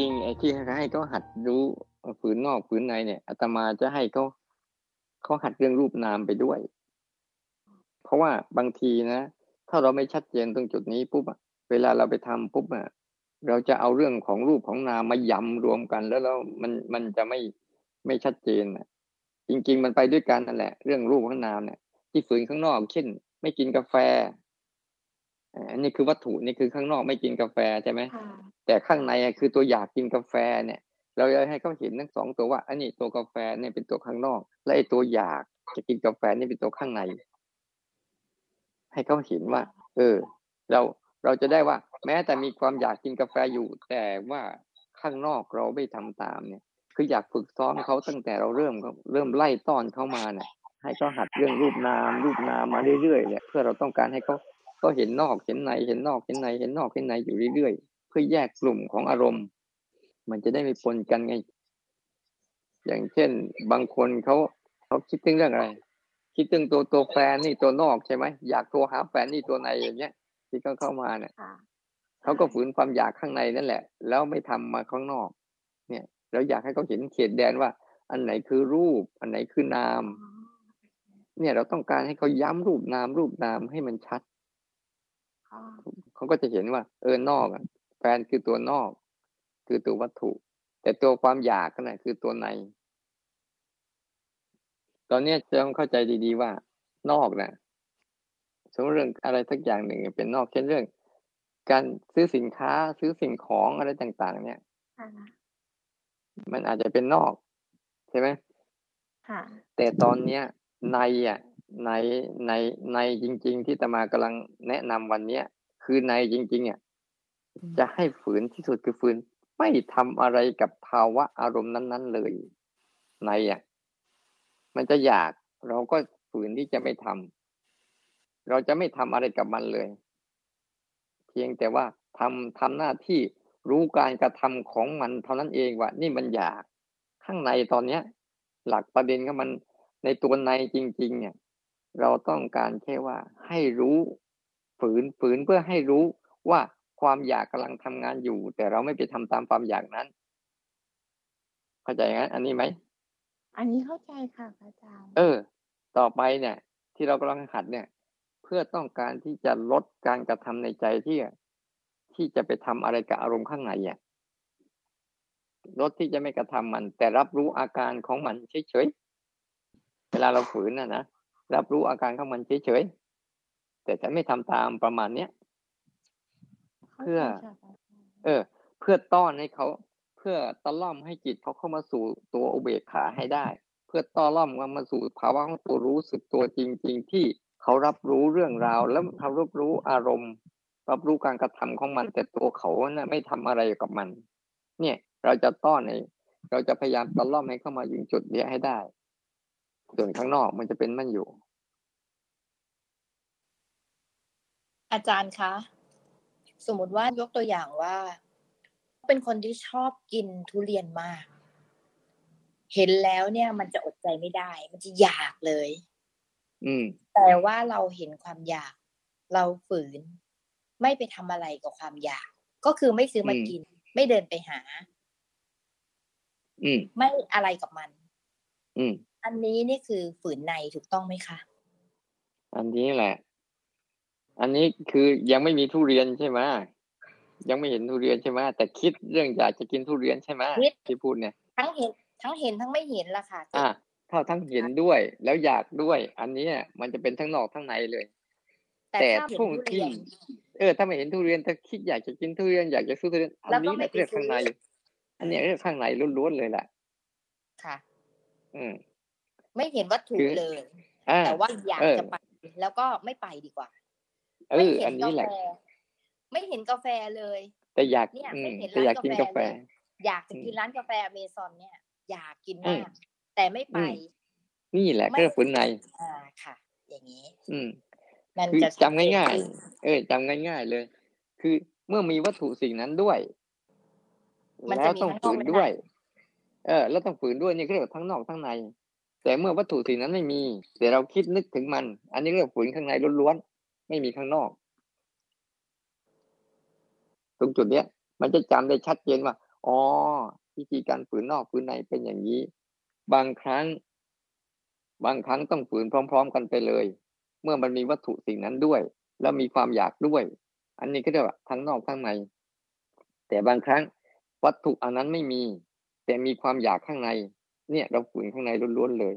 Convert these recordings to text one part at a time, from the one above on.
ริงๆไอ้ที่ให้เขาหัดรู้ฝืนนอกฝืนในเนี่ยอาตมาจะให้เขาเขาหัดเรื่องรูปนามไปด้วย เพราะว่าบางทีนะถ้าเราไม่ชัดเจนตรงจุดนี้ปุ๊บอะเวลาเราไปทำปุ๊บอะเราจะเอาเรื่องของรูปของนามมายำรวมกัน แล้วเรามันมันจะไม่ไม่ชัดเจนอะจริง ๆ มันไปด้วยกันนั่นแหละ เรื่องรูปของนามเนี่ยที่ฝืนข้างนอก เช่น ไม่กินกาแฟ อันนี้คือวัตถุนี่คือข้างนอกไม่กินกาแฟใช่ไหมแต่ข้างในคือตัวอยากกินกาแฟเนี่ย เราจะให้เขาเห็นทั้งสองตัวว่าอันนี้ตัวกาแฟเนี่ยเป็นตัวข้างนอก และไอ้ตัวอยากจะกินกาแฟนี่เป็นตัวข้างใน ให้เขาเห็นว่า เออ เราเราจะได้ว่า แม้แต่มีความอยากกินกาแฟอยู่ แต่ว่าข้างนอกเราไม่ทำตามเนี่ย คืออยากฝึกซ้อมเขาตั้งแต่เราเริ่มเริ่มไล่ต้อนเข้ามาเนี่ยให้เขาหัดเรื่องรูปนาม รูปนามมาเรื่อยๆเนี่ยเพื่อเราต้องการให้เขา ก็เห็นนอกเห็นในเห็นนอกเห็นในเห็นนอกเห็นในอยู่เรื่อยๆเพื่อแยกกลุ่มของอารมณ์ มันจะได้ไม่ปนกันไง อย่างเช่น บางคนเขาเขาคิดถึงเรื่องอะไร คิดถึงตัวตัวแฟนนี่ตัวนอกใช่ไหมอยากโทรหาแฟนนี่ตัวในอย่างเงี้ยที่เขาเข้ามาเนี่ยเขาก็ฝืนความอยากข้างในนั่นแหละ แล้วไม่ทำมาข้างนอก เนี่ยเราอยากให้เขาเห็นเขตแดนว่า อันไหนคือรูป อันไหนคือนาม เนี่ยเราต้องการให้เขาย้ำรูปนามรูปนามให้มันชัด เขาก็จะเห็นว่า เออนอกแฟนคือตัวนอก คือตัววัตถุ แต่ตัวความอยากนั่นคือตัวใน ตอนนี้จะต้องเข้าใจดีๆว่า นอกนะสมมติเรื่องอะไรสักอย่างหนึ่ง เป็นนอกเช่นเรื่อง การซื้อสินค้าซื้อสิ่งของอะไรต่าง ๆ เนี่ยมันอาจจะเป็นนอก ใช่ไหมแต่ตอนเนี้ยในอะ ในในในจริง ๆ ที่ตมากำลังแนะนำวันเนี้ย คือในจริงๆอะจะให้ฝืนที่สุดคือฝืนไม่ทำอะไรกับภาวะอารมณ์นั้น ๆ เลย ในอะมันจะอยากเราก็ฝืนที่จะไม่ทำเราจะไม่ทำอะไรกับมันเลย เพียงแต่ว่าทำทำหน้าที่รู้การกระทำของมันเท่านั้นเองว่า นี่มันอยากข้างในตอนเนี้ย หลักประเด็นก็มันในตัวในจริง ๆ เนี่ย เราต้องการแค่ว่าให้รู้ฝืนฝืนเพื่อให้รู้ว่าความอยากกำลังทำงานอยู่ แต่เราไม่ไปทำตามความอยากนั้น เข้าใจงั้นอันนี้ไหมอันนี้เข้าใจค่ะอาจารย์ เออ ต่อไปเนี่ย ที่เรากำลังหัดเนี่ย เพื่อต้องการที่จะลดการกระทำในใจที่ที่จะไปทำอะไรกับอารมณ์ข้างในอะลดที่จะไม่กระทำมัน แต่รับรู้อาการของมันเฉยๆเวลาเราฝืนน่ะนะ รับรู้อาการของมันเฉยๆแต่จะไม่ทำตามประมาณเนี้ยเพื่อ เออ เพื่อต้อนให้เขาเพื่อตะล่อมให้จิตเขาเข้ามาสู่ตัวอุเบกขาให้ได้ เพื่อต้อล่อมว่ามาสู่ภาวะของตัวรู้สึกตัวจริง ๆ ที่เขารับรู้เรื่องราว แล้วเขารับรู้อารมณ์ รับรู้การกระทำของมัน แต่ตัวเขาเนี่ยไม่ทำอะไรกับมัน เนี่ย เราจะต้อนในเราจะพยายามตะล่อมให้เข้ามาอยู่จุดนี้ให้ได้ ส่วนข้างนอกมันจะเป็นมันอยู่ อาจารย์คะ สมมติว่ายกตัวอย่างว่า เป็นคนที่ชอบกินทุเรียนมาก เห็นแล้วเนี่ย มันจะอดใจไม่ได้ มันจะอยากเลย อืม แต่ว่าเราเห็นความอยาก เราฝืน ไม่ไปทำอะไรกับความอยาก ก็คือไม่ซื้อมากิน ไม่เดินไปหา อืม ไม่อะไรกับมัน อืม อันนี้นี่คือฝืนในถูกต้องไหมคะ อันนี้แหละ อันนี้คือยังไม่มีทุเรียนใช่ไหมยังไม่เห็นทุเรียนใช่ไหมแต่คิดเรื่องอยากจะกินทุเรียนใช่ไหมที่พูดเนี่ย ทั้งเห็น ทั้งเห็นทั้งไม่เห็นละค่ะอ่าถ้าทั้งเห็นด้วย แล้วอยากด้วย อันนี้มันจะเป็นทั้งนอกทั้งในเลย แต่ช่วงที่เออ ถ้าไม่เห็นทุเรียนถ้าคิดอยากจะกินทุเรียนอยากจะซื้อทุเรียนอันนี้เรียกข้างใน อันนี้เรียกข้างในล้วนๆเลยแหละค่ะ อืม ไม่เห็นวัตถุเลย แต่ว่าอยากจะไปแล้วก็ไม่ไปดีกว่าไม่เห็นกาแฟไม่เห็นกาแฟเลย แต่อยากเนี่ยไม่เห็นร้านกาแฟ อยากจะกินร้านกาแฟอเมซอนเนี่ย อยากกินมากแต่ไม่ไป นี่แหละก็ฝืนในอ่าค่ะ อย่างนี้ อืมมันจะจำง่ายๆ เออจำง่ายๆเลย คือเมื่อมีวัตถุสิ่งนั้นด้วย แล้วต้องฝืนด้วย เออ แล้วต้องฝืนด้วยนี่ก็เรียกทั้งนอกทั้งใน แต่เมื่อวัตถุสิ่งนั้นไม่มี แต่เราคิดนึกถึงมัน อันนี้เรียกฝืนข้างในล้วนๆไม่มีข้างนอก ตรงจุดเนี้ย มันจะจำได้ชัดเจนว่าอ๋อวิธีการฝืนนอกฝืนในเป็นอย่างนี้ บางครั้ง บางครั้งต้องฝืนพร้อม ๆ กันไปเลย เมื่อมันมีวัตถุสิ่งนั้นด้วย แล้วมีความอยากด้วย อันนี้ก็เรียกว่าทั้งนอกทั้งในแต่บางครั้งวัตถุอันนั้นไม่มี แต่มีความอยากข้างใน เนี่ย เราฝืนข้างในล้วนๆเลย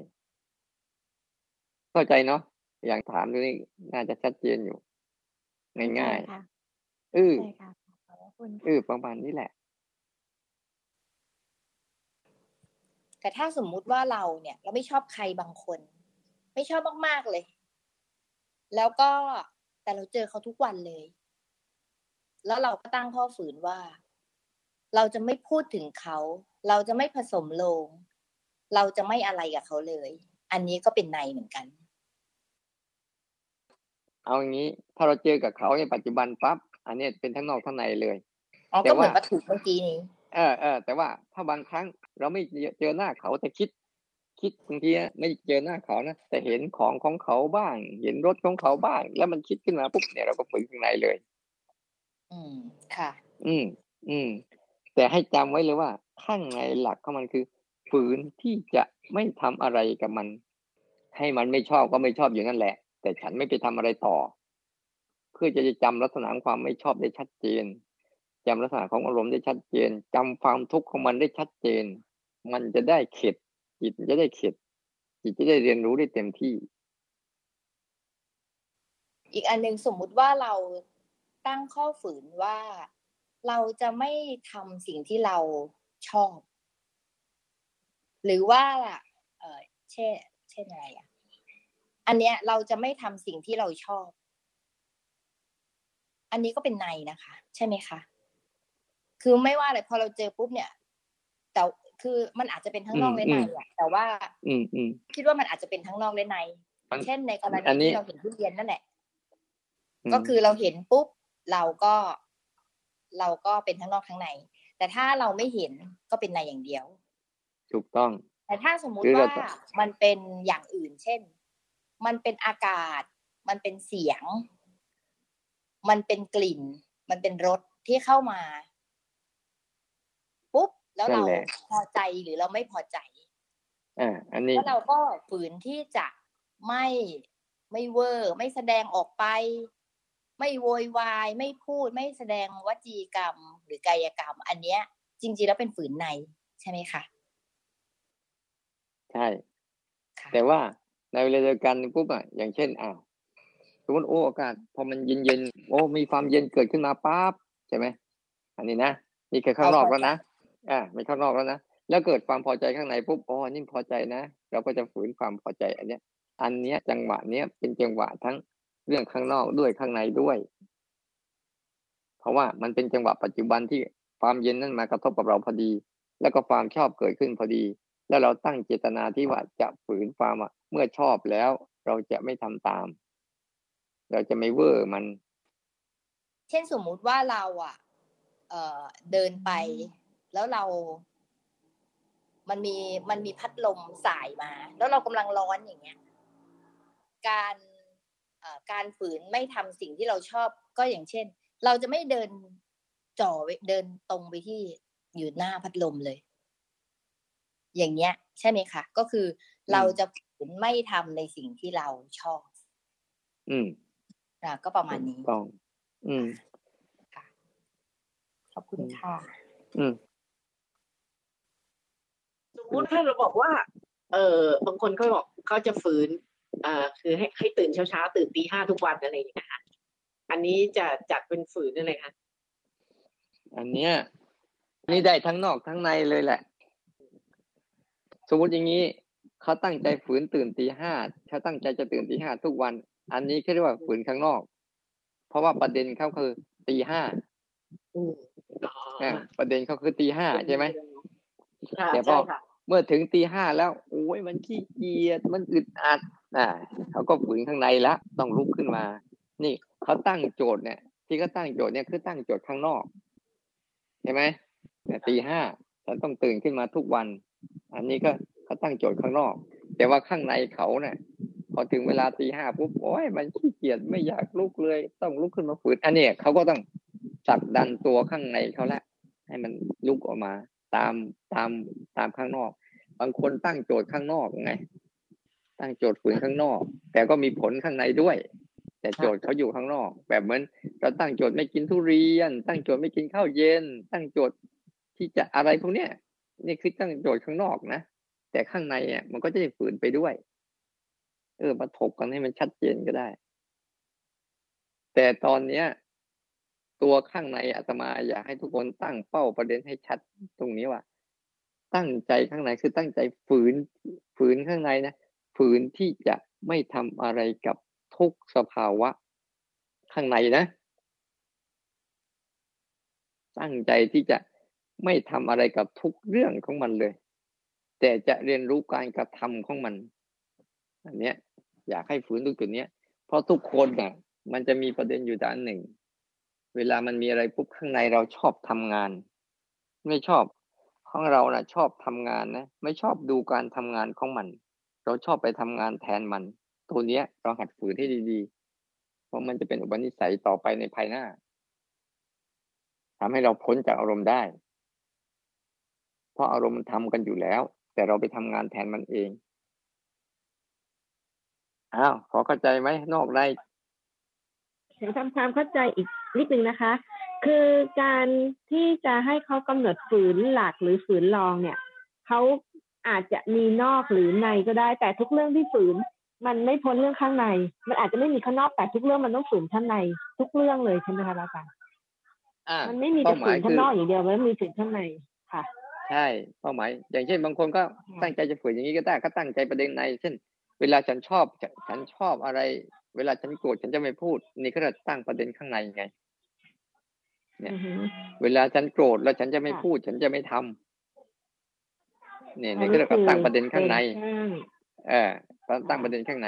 เข้าใจเนาะอย่างถามดูนี่น่าจะชัดเจนอยู่ ง่ายๆค่ะๆเออใช่ค่ะขอบพระคุณเออประมาณนี้แหละ แต่ถ้าสมมุติว่าเราเนี่ย เราไม่ชอบใครบางคน ไม่ชอบมากๆเลย แล้วก็แต่เราเจอเขาทุกวันเลย แล้วเราก็ตั้งข้อฝืนว่า เราจะไม่พูดถึงเขา เราจะไม่ผสมลง เราจะไม่อะไรกับเขาเลย อันนี้ก็เป็นในเหมือนกัน เอาอย่างนี้ถ้าเราเจอกับเขาในปัจจุบันปั๊บอันนี้เป็นทั้งนอกทั้งในเลยอ๋อแต่ก็เหมือนว่าวัตถุเมื่อกี้นี้เออเออแต่ว่าถ้าบางครั้งเราไม่เจอหน้าเขาแต่คิด คิดบางทีอะไม่เจอหน้าเขานะแต่เห็นของของเขาบ้าง เห็นรถของเขาบ้าง แล้วมันคิดขึ้นมาปุ๊บเนี่ยเราก็ฝืนข้างในเลย อืมค่ะ อืม อืม แต่ให้จำไว้เลยว่า ข้างในหลักของมันคือ ฝืนที่จะไม่ทำอะไรกับมัน ให้มันไม่ชอบก็ไม่ชอบอย่างนั้นแหละ แต่ฉันไม่ไปทำอะไรต่อ เพื่อจะจำลักษณะความไม่ชอบได้ชัดเจนจำลักษณะของอารมณ์ได้ชัดเจนจำความทุกข์ของมันได้ชัดเจน มันจะได้เข็ดจิตจะได้เข็ดจิตจะได้เรียนรู้ได้เต็มที่ อีกอันหนึ่งสมมุติว่าเราตั้งข้อฝืนว่าเราจะไม่ทำสิ่งที่เราชอบ หรือว่าเออเช่นเช่นอะไรอะ อันเนี้ยเราจะไม่ทำสิ่งที่เราชอบ อันนี้ก็เป็นในนะคะ ใช่ไหมคะคือไม่ว่าอะไรพอเราเจอปุ๊บเนี่ย แต่คือมันอาจจะเป็นทั้งนอกอืมและในอะแต่ว่า อืมอืมคิดว่ามันอาจจะเป็นทั้งนอกและในมันเช่นในกรณีอันนี้ที่เราเห็นทุเรียนนั่นแหละมก็คือเราเห็นปุ๊บเราก็เราก็เป็นทั้งนอกทั้งใน แต่ถ้าเราไม่เห็นก็เป็นในอย่างเดียว ถูกต้อง แต่ถ้าสมมุหรืติอเราว่าจะมันเป็นอย่างอื่น เช่น มันเป็นอากาศ มันเป็นเสียง มันเป็นกลิ่น มันเป็นรสที่เข้ามาปุ๊บแล้วเรานั่นแหละพอใจหรือเราไม่พอใจอ่าอันนี้แล้วเราก็ฝืนที่จะไม่ไม่เวอร์ ไม่แสดงออกไป ไม่โวยวาย ไม่พูดไม่แสดงวจีกรรมหรือกายกรรม อันเนี้ย จริงๆแล้วเป็นฝืนในใช่ไหมคะ ใช่ค่ะแต่ว่าในเวลาเดียวกันปุ๊บอะอย่างเช่นอ้าวสมมติโอ้อากาศพอมันเย็นเย็นๆโอ้มีความเย็นเกิดขึ้นมาปั๊บใช่ไหมอันนี้นะนี่คือข้างนอกแล้วนะอ่าไม่ข้างนอกแล้วนะแล้วเกิดความพอใจข้างในปุ๊บอ๋อนี่พอใจนะ เราก็จะฝืนความพอใจอันเนี้ย อันเนี้ยจังหวะเนี้ยเป็นจังหวะทั้งเรื่องข้างนอกด้วยข้างในด้วย เพราะว่ามันเป็นจังหวะปัจจุบันที่ความเย็นนั้นมากระทบกับเราพอดี แล้วก็ความชอบเกิดขึ้นพอดี แล้วเราตั้งเจตนาที่ว่าจะฝืนความอะเมื่อชอบแล้ว เราจะไม่ทำตาม เราจะไม่เวอร์มัน เช่นสมมุติว่าเราอะ เอ่อเดินไป แล้วเรา มันมีมันมีพัดลมสายมา แล้วเรากำลังร้อนอย่างเงี้ย การการฝืนไม่ทำสิ่งที่เราชอบก็อย่างเช่น เราจะไม่เดินจ่อเดินตรงไปที่อยู่หน้าพัดลมเลย อย่างเงี้ย ใช่ไหมคะก็คือเราจะฝืนไม่ทำในสิ่งที่เราชอบ อืมอะก็ประมาณนี้ถูกต้องอืมขอบคุณค่ะ อืมสมมุติถ้าเราบอกว่า เออบางคนเขาบอกเขาจะฝืนเอ่อคือให้ให้ตื่นเช้าๆตื่นตีห้าทุกวันอะไรอย่างเงี้ยค่ะอันนี้จะจัดเป็นฝืนอะไรคะ อันเนี้ย นี่ได้ทั้งนอกทั้งในเลยแหละส มมติอย่างนี้เขาตั้งใจฝืนตื่นตีห้าเขาตั้งใจจะตื่นตีห้าทุกวัน อันนี้เขาเรียกว่าฝืนข้างนอก เพราะว่าประเด็นเขาคือตีห้าอืมอ๋ออ่าประเด็นเขาคือตีห้าใช่ไหมค่ะแต่พอใช่ค่ะเมื่อถึงตีห้าแล้วโอ้ยมันขี้เกียจมันอึดอัดอ่าเขาก็ฝืนข้างในละต้องลุกขึ้นมา นี่เขาตั้งโจทย์เนี่ย ที่เขาตั้งโจทย์เนี่ยคือตั้งโจทย์ข้างนอกใช่ไหมเนี่ยตีห้าฉันต้องตื่นขึ้นมาทุกวัน อันนี้ก็เขาตั้งโจทย์ข้างนอก แต่ว่าข้างในเขาเนี่ยพอถึงเวลาตีห้าปุ๊บโอ้ยมันขี้เกียจไม่อยากลุกเลย ต้องลุกขึ้นมาฝืนอันนี้เขาก็ต้องผลักดันตัวข้างในเขาละ ให้มันลุกออกมา ตามตามตามข้างนอก บางคนตั้งโจทย์ข้างนอกไง ตั้งโจทย์ฝืนข้างนอก แต่ก็มีผลข้างในด้วย แต่โจทย์เขาอยู่ข้างนอก แบบเหมือนเราตั้งโจทย์ไม่กินทุเรียน ตั้งโจทย์ไม่กินข้าวเย็น ตั้งโจทย์ที่จะอะไรพวกเนี้ย นี่คือตั้งโจทย์ข้างนอกนะแต่ข้างในอะมันก็จะฝืนไปด้วย เออมาถกกันให้มันชัดเจนก็ได้ แต่ตอนเนี้ย ตัวข้างในอาตมาอยากให้ทุกคนตั้งเป้าประเด็นให้ชัดตรงนี้ว่า ตั้งใจข้างในคือตั้งใจฝืน ฝืนข้างในนะฝืนที่จะไม่ทำอะไรกับทุกสภาวะ ข้างในนะ ตั้งใจที่จะ ไม่ทำอะไรกับทุกเรื่องของมันเลย แต่จะเรียนรู้การกระทำของมัน อันเนี้ย อยากให้ฝืนตรงจุดเนี้ย เพราะทุกคนเนี่ยมันจะมีประเด็นอยู่ด้านหนึ่ง เวลามันมีอะไรปุ๊บข้างในเราชอบทำงาน ไม่ชอบของเรานะ่ะ ชอบทำงานนะไม่ชอบดูการทำงานของมัน เราชอบไปทำงานแทนมัน ตัวเนี้ย เราหัดฝืนให้ดีๆ เพราะมันจะเป็นอุปนิสัยต่อไปในภายหน้าทำให้เราพ้นจากอารมณ์ได้ เพราะอารมณ์มันทำกันอยู่แล้ว แต่เราไปทำงานแทนมันเองอ้าวพอเข้าใจไหมนอกได้เดี๋ยวทำความเข้าใจอีกนิดนึงนะคะ คือการที่จะให้เขากำหนดฝืนหลักหรือฝืนรองเนี่ยเขาอาจจะมีนอกหรือในก็ได้ แต่ทุกเรื่องที่ฝืน มันไม่พ้นเรื่องข้างใน มันอาจจะไม่มีข้างนอกแต่ทุกเรื่องมันต้องฝืนข้างใน ทุกเรื่องเลยใช่ไหมคะอาจารย์อ่ามันไม่มีแต่ฝืนข้างนอกอย่างเดียวมันมีฝืนข้างในค่ะ ใช่เป้าหมาย อย่างเช่นบางคนก็ตั้งใจจะฝืนอย่างนี้ก็ได้ก็ตั้งใจประเด็นใน เช่น เวลาฉันชอบฉันชอบอะไร เวลาฉันโกรธฉันจะไม่พูด นี่ก็จะตั้งประเด็นข้างในไง เนี่ยเวลาฉันโกรธแล้วฉันจะไม่พูด ฉันจะไม่ทำเนี่ยนี่ก็จะตั้งประเด็นข้างใน เออตั้งประเด็นข้างใน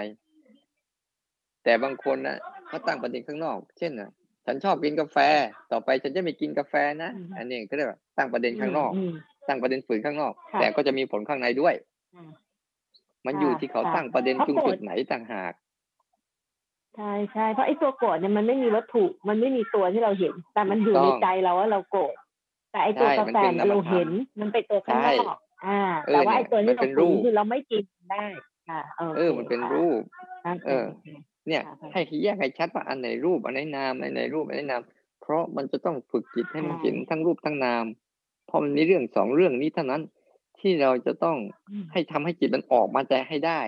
แต่บางคนนะเขาตั้งประเด็นข้างนอก เช่นนะฉันชอบกินกาแฟ ต่อไปฉันจะไม่กินกาแฟนะ อันนี้ก็เรียกว่าตั้งประเด็นข้างนอก ตั้งประเด็นฝืนข้างนอก แต่ก็จะมีผลข้างในด้วย มันอยู่ที่เขาตั้งประเด็นตรงจุดไหนต่างหากใช่ใช่เพราะไอ้ตัวโกรธเนี่ยมันไม่มีวัตถุ มันไม่มีตัวที่เราเห็น แต่มันอยู่ในใจเราว่าเราโกรธแต่ไอ้ตัวกาแฟเราเห็น มันเป็นตัวข้างนอกอ่าแต่ว่าไอ้ตัวนี้เราฝืนคือเราไม่กินได้ค่ะเออ มันเป็นรูปเออ เนี่ย ให้แยกให้ชัดว่าอันไหนรูปอันไหนนามอันไหนรูปอันไหนนาม เพราะมันจะต้องฝึกจิตให้มันเห็นทั้งรูปทั้งนามเพ ราะมันมีเรื่องสองเรื่องนี้เท่านั้น ที่เราจะต้องให้ทำให้จิตมันออกมาใจให้ได้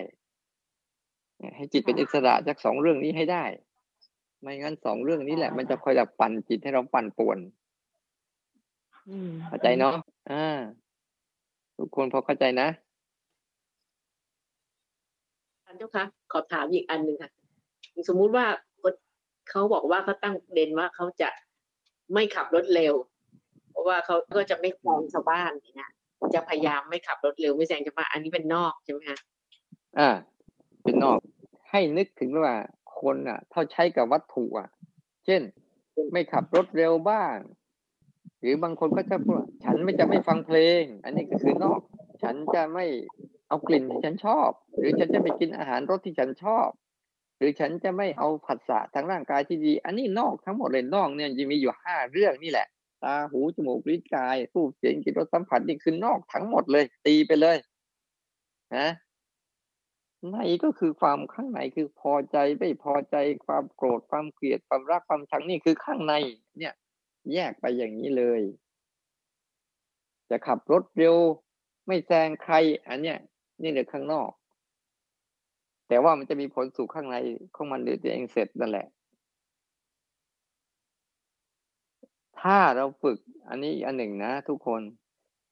ให้จิตเป็นอิสระจากสองเรื่องนี้ให้ได้ ไม่งั้นสองเรื่องนี้แหละ มันจะคอยดับปั่นจิตให้เราปั่นป่วนเข้าใจเนาะอ่า ทุกคนพอเข้าใจนะท่านเจ้าคะขอถามอีกอันหนึ่งค่ะสมมุติว่าเขาบอกว่าเขาตั้งเด่นว่าเขาจะไม่ขับรถเร็วเพ ราะว่าเขาก็จะไม่แซงชาวบ้านเนี่ยจะพยายามไม่ขับรถเร็วไม่แซงชาวบ้านอันนี้เป็นนอกใช่ไหมคะอ่า เป็นนอก ให้นึกถึงว่าคนอะเท่าใช้กับวัตถุอะ เช่น ไม่ขับรถเร็วบ้าง หรือบางคนก็จะพูดฉันไม่จะไม่ฟังเพลง อันนี้ก็คือนอก ฉันจะไม่เอากลิ่นที่ฉันชอบ หรือฉันจะไม่กินอาหารรสที่ฉันชอบ หรือฉันจะไม่เอาผัสสะทางร่างกายที่ดี อันนี้นอกทั้งหมดเลยนอกเนี่ยจะมีอยู่ห้าเรื่องนี่แหละ ตาหูจมูกลิ้นกายรูปเสียงกลิ่นรสสัมผัสนี่คือนอกทั้งหมดเลย ตีไปเลยนะในก็คือความข้างในคือพอใจไม่พอใจความโกรธความเกลียดความรักความชังนี่คือข้างใน เนี่ย แยกไปอย่างนี้เลย จะขับรถเร็ว ไม่แซงใคร อันเนี้ยนี่เลยข้างนอก แต่ว่ามันจะมีผลสู่ข้างในของมันเดี๋ยวเองเสร็จนั่นแหละ ถ้าเราฝึกอันนี้อันหนึ่งนะทุกคน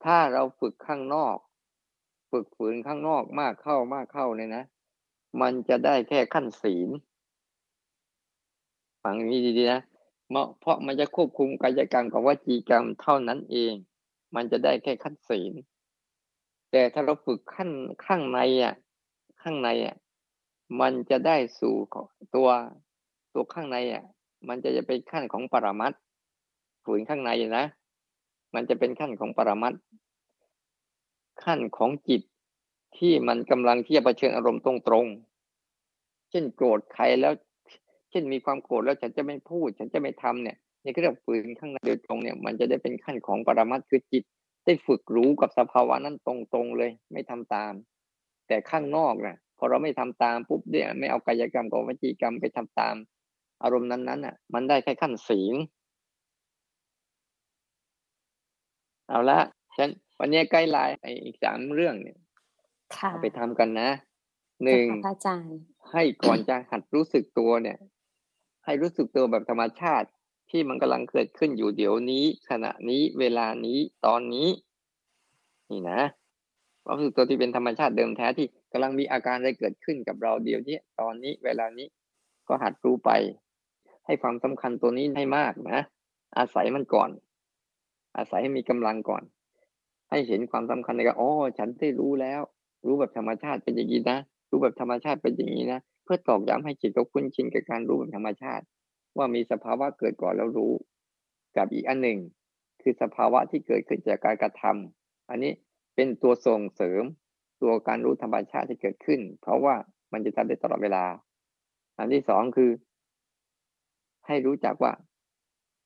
ถ้าเราฝึกข้างนอก ฝึกฝืนข้างนอกมากเข้ามากเข้าเนี่ยนะ มันจะได้แค่ขั้นศีลฟังนี้ดีๆนะเพราะมันจะควบคุมกายกรรมกับวจีกรรมเท่านั้นเอง มันจะได้แค่ขั้นศีล แต่ถ้าเราฝึกขั้นข้างในอะ ข้างในอะ มันจะได้สู่ตัวตัวข้างในอะ มันจะจะเป็นขั้นของปรมัต ฝืนข้างในนะ มันจะเป็นขั้นของปรมัตขั้นของจิตที่มันกำลังที่จะเผชิญอารมณ์ตรงๆ เช่นโกรธใครแล้ว เช่นมีความโกรธแล้วฉันจะไม่พูด ฉันจะไม่ทำเนี่ยนี่ก็เรียกฝืนข้างในโดยตรงเนี่ย มันจะได้เป็นขั้นของปรมัตคือจิต ได้ฝึกรู้กับสภาวะนั้นตรงๆเลย ไม่ทำตาม แต่ข้างนอกนะพอเราไม่ทำตามปุ๊บเนี่ยไม่เอากายกรรมกับวจีกรรมไปทำตาม อารมณ์นั้นๆอะ มันได้แค่ขั้นศีล เอาละฉันวันนี้ใกล้ลายอีกสามเรื่องเนี่ยค่ะเอาไปทำกันนะหนึ่งเจ้าค่ะพระอาจารย์ให้ก่อนจะหัดรู้สึกตัวเนี่ย ให้รู้สึกตัวแบบธรรมชาติที่มันกำลังเกิดขึ้นอยู่เดี๋ยวนี้ ขณะนี้เวลานี้ตอนนี้ นี่นะความรู้สึกตัวที่เป็นธรรมชาติเดิมแท้ที่กำลังมีอาการอะไรเกิดขึ้นกับเราเดี๋ยวนี้ตอนนี้เวลานี้ก็หัดรู้ไป ให้ความสำคัญตัวนี้ให้มากนะอาศัยมันก่อน อาศัยให้มีกำลังก่อน ให้เห็นความสำคัญในการอ๋อฉันได้รู้แล้ว รู้แบบธรรมชาติเป็นอย่างนี้นะรู้แบบธรรมชาติเป็นอย่างนี้นะเพื่อตอกย้ำให้จิตเขาคุ้นชินกับการรู้แบบธรรมชาติ ว่ามีสภาวะเกิดก่อนแล้วรู้ กับอีกอันหนึ่ง คือสภาวะที่เกิดขึ้นจากการกระทำอันนี้เป็นตัวส่งเสริม ตัวการรู้ธรรมชาติที่เกิดขึ้น เพราะว่ามันจะทำได้ตลอดเวลา อันที่สองคือ ให้รู้จักว่า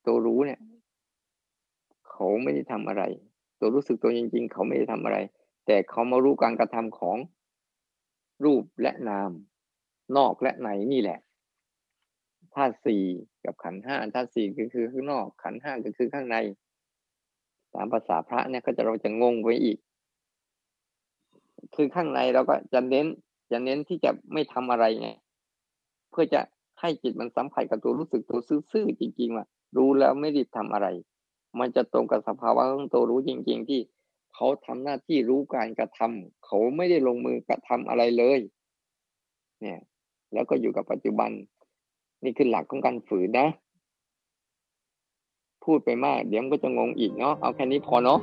ตัวรู้เนี่ย เขาไม่ได้ทำอะไร ตัวรู้สึกตัวจริง ๆ เขาไม่ได้ทำอะไร แต่เขามารู้การกระทำของรูปและนาม นอกและในนี่แหละธาตุสี่กับขันห้าธาตุสี่ก็คือข้างนอก ขันห้าก็คือข้างในตามภาษาพระเนี่ยก็จะเราจะงงไปอีก คือข้างในเราก็จะเน้นจะเน้นที่จะไม่ทำอะไรไง เพื่อจะให้จิตมันสัมผัสกับตัวรู้สึกตัวซื่อๆจริงๆว่ารู้แล้วไม่ได้ทำอะไร มันจะตรงกับสภาวะของตัวรู้จริง ๆ ที่เขาทำหน้าที่รู้การกระทำเขาไม่ได้ลงมือกระทำอะไรเลย เนี่ย แล้วก็อยู่กับปัจจุบัน นี่คือหลักของการฝืนนะ พูดไปมาก เดี๋ยวมันก็จะงงอีกเนาะเอาแค่นี้พอเนาะ